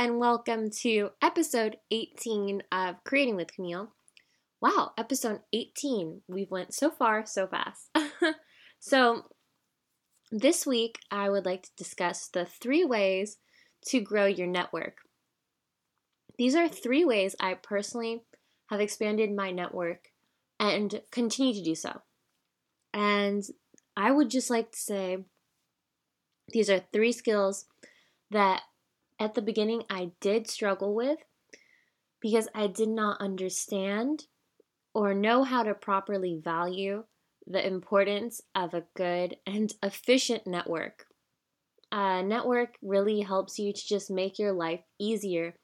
and welcome to episode 18 of Creating with Camille. Wow, episode 18. We've went so far so fast. so, this week I would like to discuss the three ways to grow your network. These are three ways I personally have expanded my network and continue to do so. And I would just like to say these are three skills that at the beginning I did struggle with because I did not understand or know how to properly value the importance of a good and efficient network. A network really helps you to just make your life easier,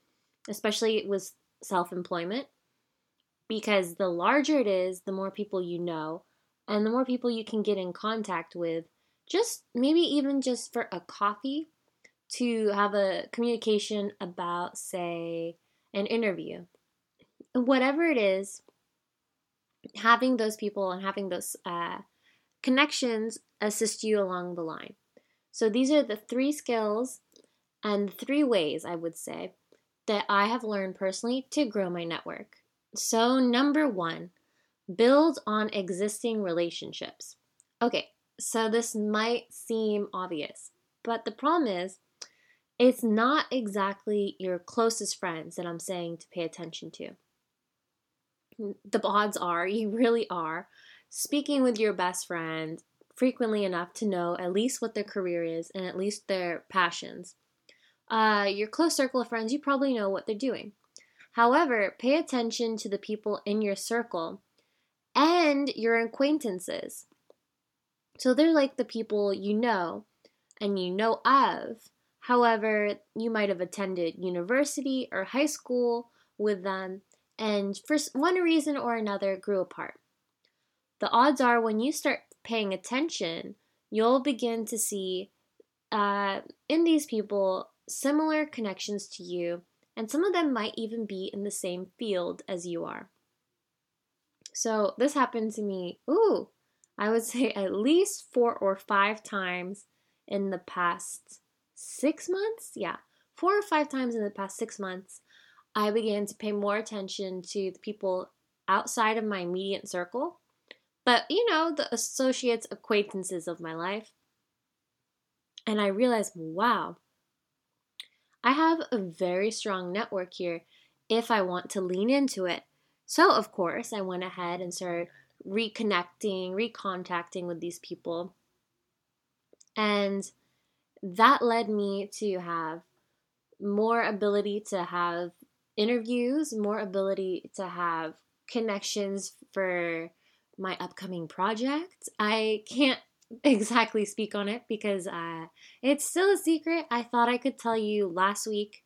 especially with self employment, because the larger it is, the more people you know, and the more people you can get in contact with, just maybe even just for a coffee to have a communication about, say, an interview. Whatever it is, having those people and having those uh, connections assist you along the line. So these are the three skills and three ways I would say that I have learned personally to grow my network. So, number one, build on existing relationships. Okay, so this might seem obvious, but the problem is it's not exactly your closest friends that I'm saying to pay attention to. The odds are you really are speaking with your best friend frequently enough to know at least what their career is and at least their passions. Uh, your close circle of friends, you probably know what they're doing. However, pay attention to the people in your circle and your acquaintances. So they're like the people you know and you know of. However, you might have attended university or high school with them and for one reason or another grew apart. The odds are when you start paying attention, you'll begin to see uh, in these people similar connections to you, and some of them might even be in the same field as you are. So this happened to me, ooh, I would say at least four or five times in the past six months. Yeah, four or five times in the past six months, I began to pay more attention to the people outside of my immediate circle, but you know, the associates, acquaintances of my life. And I realized, wow, I have a very strong network here if I want to lean into it. So, of course, I went ahead and started reconnecting, recontacting with these people. And that led me to have more ability to have interviews, more ability to have connections for my upcoming project. I can't exactly speak on it because uh, it's still a secret. I thought I could tell you last week,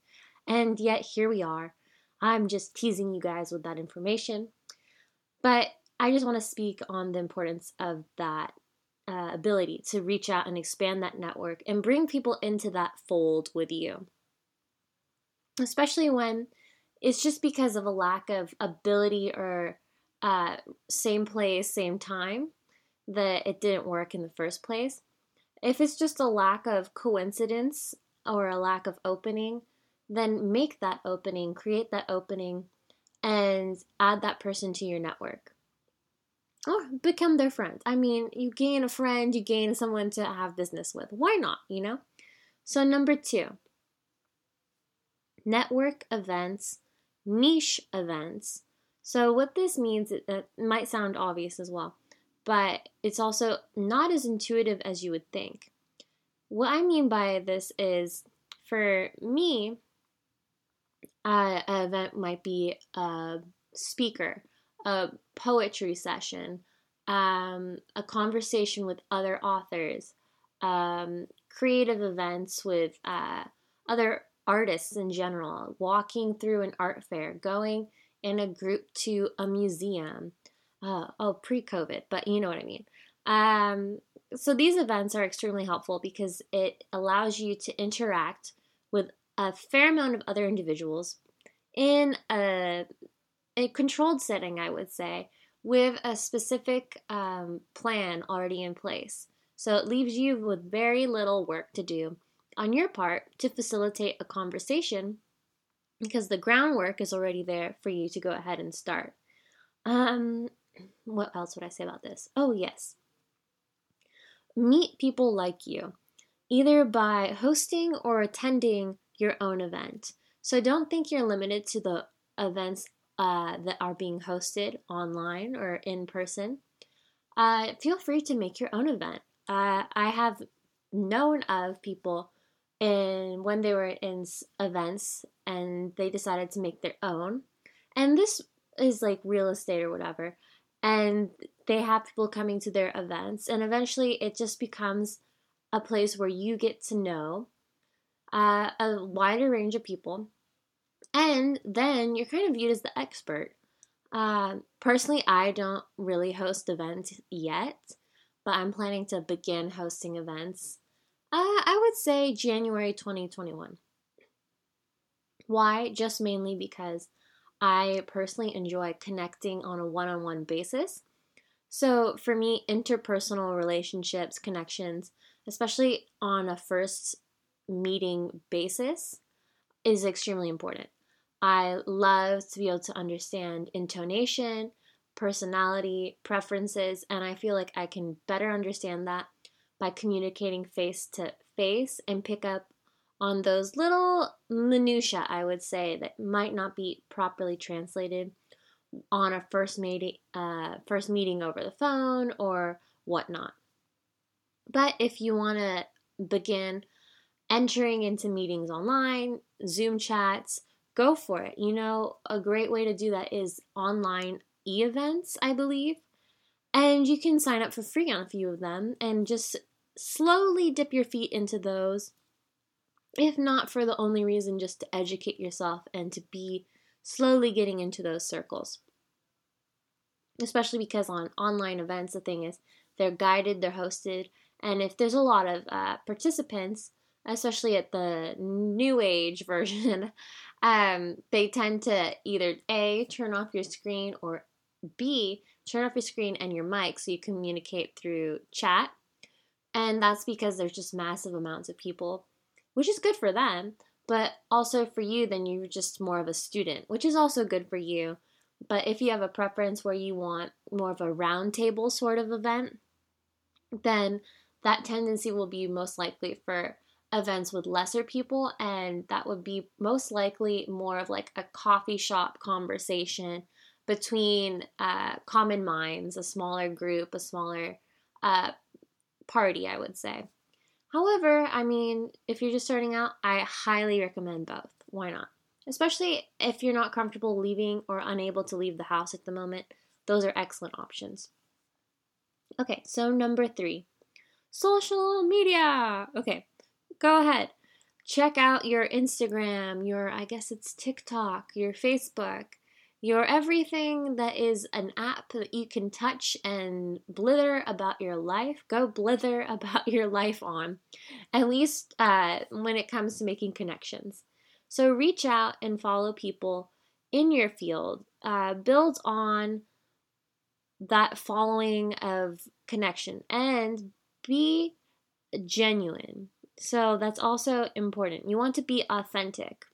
and yet here we are. I'm just teasing you guys with that information. But I just want to speak on the importance of that uh, ability to reach out and expand that network and bring people into that fold with you. Especially when it's just because of a lack of ability or uh, same place, same time that it didn't work in the first place. If it's just a lack of coincidence or a lack of opening, then make that opening, create that opening, and add that person to your network. Or become their friend. I mean, you gain a friend, you gain someone to have business with. Why not, you know? So, number two, network events, niche events. So, what this means, it might sound obvious as well, but it's also not as intuitive as you would think. What I mean by this is for me, uh, an event might be a speaker, a poetry session, um, a conversation with other authors, um, creative events with uh, other artists in general, walking through an art fair, going in a group to a museum. Uh, oh, pre COVID, but you know what I mean. Um, so these events are extremely helpful because it allows you to interact with a fair amount of other individuals in a, a controlled setting, I would say, with a specific um, plan already in place. So it leaves you with very little work to do on your part to facilitate a conversation because the groundwork is already there for you to go ahead and start. Um, what else would I say about this? Oh, yes. Meet people like you, either by hosting or attending your own event. So don't think you're limited to the events uh, that are being hosted online or in person. Uh, feel free to make your own event. Uh, I have known of people in when they were in events and they decided to make their own. And this is like real estate or whatever. And they have people coming to their events, and eventually it just becomes a place where you get to know uh, a wider range of people. And then you're kind of viewed as the expert. Uh, personally, I don't really host events yet, but I'm planning to begin hosting events. Uh, I would say January 2021. Why? Just mainly because I personally enjoy connecting on a one on one basis. So, for me, interpersonal relationships, connections, especially on a first meeting basis, is extremely important. I love to be able to understand intonation, personality, preferences, and I feel like I can better understand that by communicating face to face and pick up on those little minutia I would say that might not be properly translated on a first meeting uh, first meeting over the phone or whatnot. But if you want to begin entering into meetings online, Zoom chats, go for it. You know, a great way to do that is online e events, I believe. And you can sign up for free on a few of them and just slowly dip your feet into those, if not for the only reason just to educate yourself and to be slowly getting into those circles. Especially because on online events, the thing is, they're guided, they're hosted, and if there's a lot of uh, participants, especially at the new age version, um, they tend to either A, turn off your screen, or B, turn off your screen and your mic so you communicate through chat. And that's because there's just massive amounts of people, which is good for them, but also for you, then you're just more of a student, which is also good for you. But if you have a preference where you want more of a roundtable sort of event, then that tendency will be most likely for events with lesser people, and that would be most likely more of like a coffee shop conversation between uh, common minds, a smaller group, a smaller uh, party, I would say. However, I mean, if you're just starting out, I highly recommend both. Why not? Especially if you're not comfortable leaving or unable to leave the house at the moment, those are excellent options. Okay, so number three social media. Okay, go ahead. Check out your Instagram, your, I guess it's TikTok, your Facebook, your everything that is an app that you can touch and blither about your life. Go blither about your life on, at least uh, when it comes to making connections. So reach out and follow people in your field. Uh, build on that following of connection and be genuine. So that's also important. You want to be authentic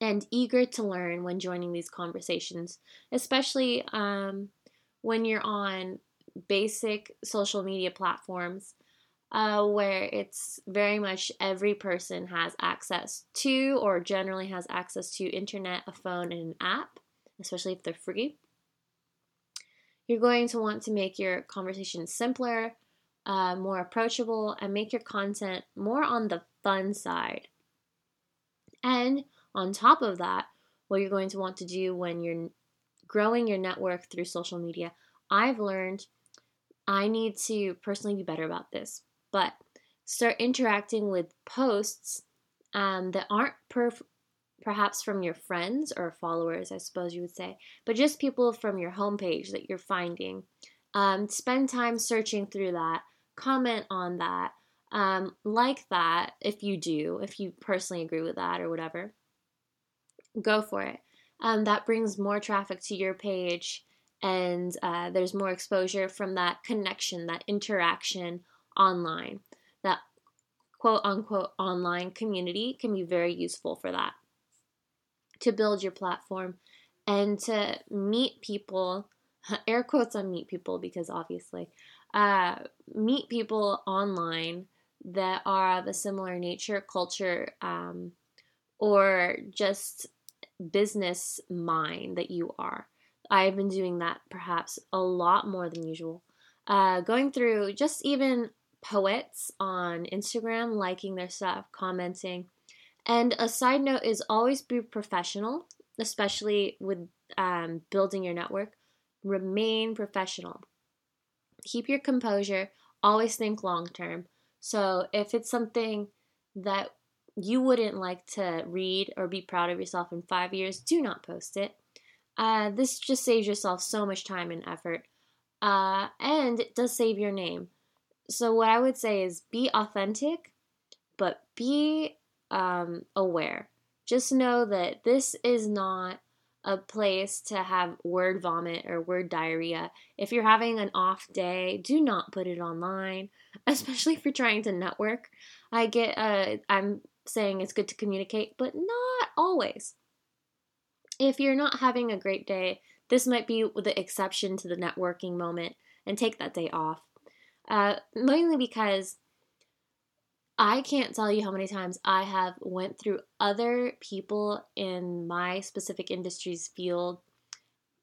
and eager to learn when joining these conversations, especially um, when you're on basic social media platforms uh, where it's very much every person has access to or generally has access to internet, a phone, and an app, especially if they're free. You're going to want to make your conversation simpler, uh, more approachable, and make your content more on the fun side. And on top of that, what you're going to want to do when you're growing your network through social media, I've learned I need to personally be better about this, but start interacting with posts um, that aren't perf- perhaps from your friends or followers, I suppose you would say, but just people from your homepage that you're finding. Um, spend time searching through that comment on that, um, like that if you do, if you personally agree with that or whatever. Go for it. Um, that brings more traffic to your page, and uh, there's more exposure from that connection, that interaction online. That quote unquote online community can be very useful for that. to build your platform and to meet people, air quotes on meet people because obviously, uh, meet people online that are of a similar nature, culture, um, or just business mind that you are. I've been doing that perhaps a lot more than usual. Uh, going through just even poets on Instagram, liking their stuff, commenting. And a side note is always be professional, especially with um, building your network. Remain professional. Keep your composure. Always think long term. So if it's something that you wouldn't like to read or be proud of yourself in five years, do not post it. Uh, this just saves yourself so much time and effort. Uh, and it does save your name. So, what I would say is be authentic, but be um, aware. Just know that this is not a place to have word vomit or word diarrhea. If you're having an off day, do not put it online, especially if you're trying to network. I get, uh, I'm saying it's good to communicate, but not always. If you're not having a great day, this might be the exception to the networking moment and take that day off. Uh, mainly because I can't tell you how many times I have went through other people in my specific industry's field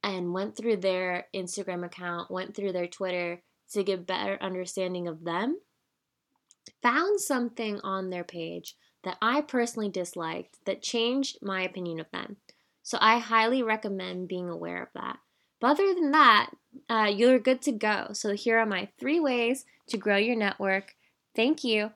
and went through their Instagram account, went through their Twitter to get better understanding of them, found something on their page that I personally disliked that changed my opinion of them. So I highly recommend being aware of that. But other than that, uh, you're good to go. So here are my three ways to grow your network. Thank you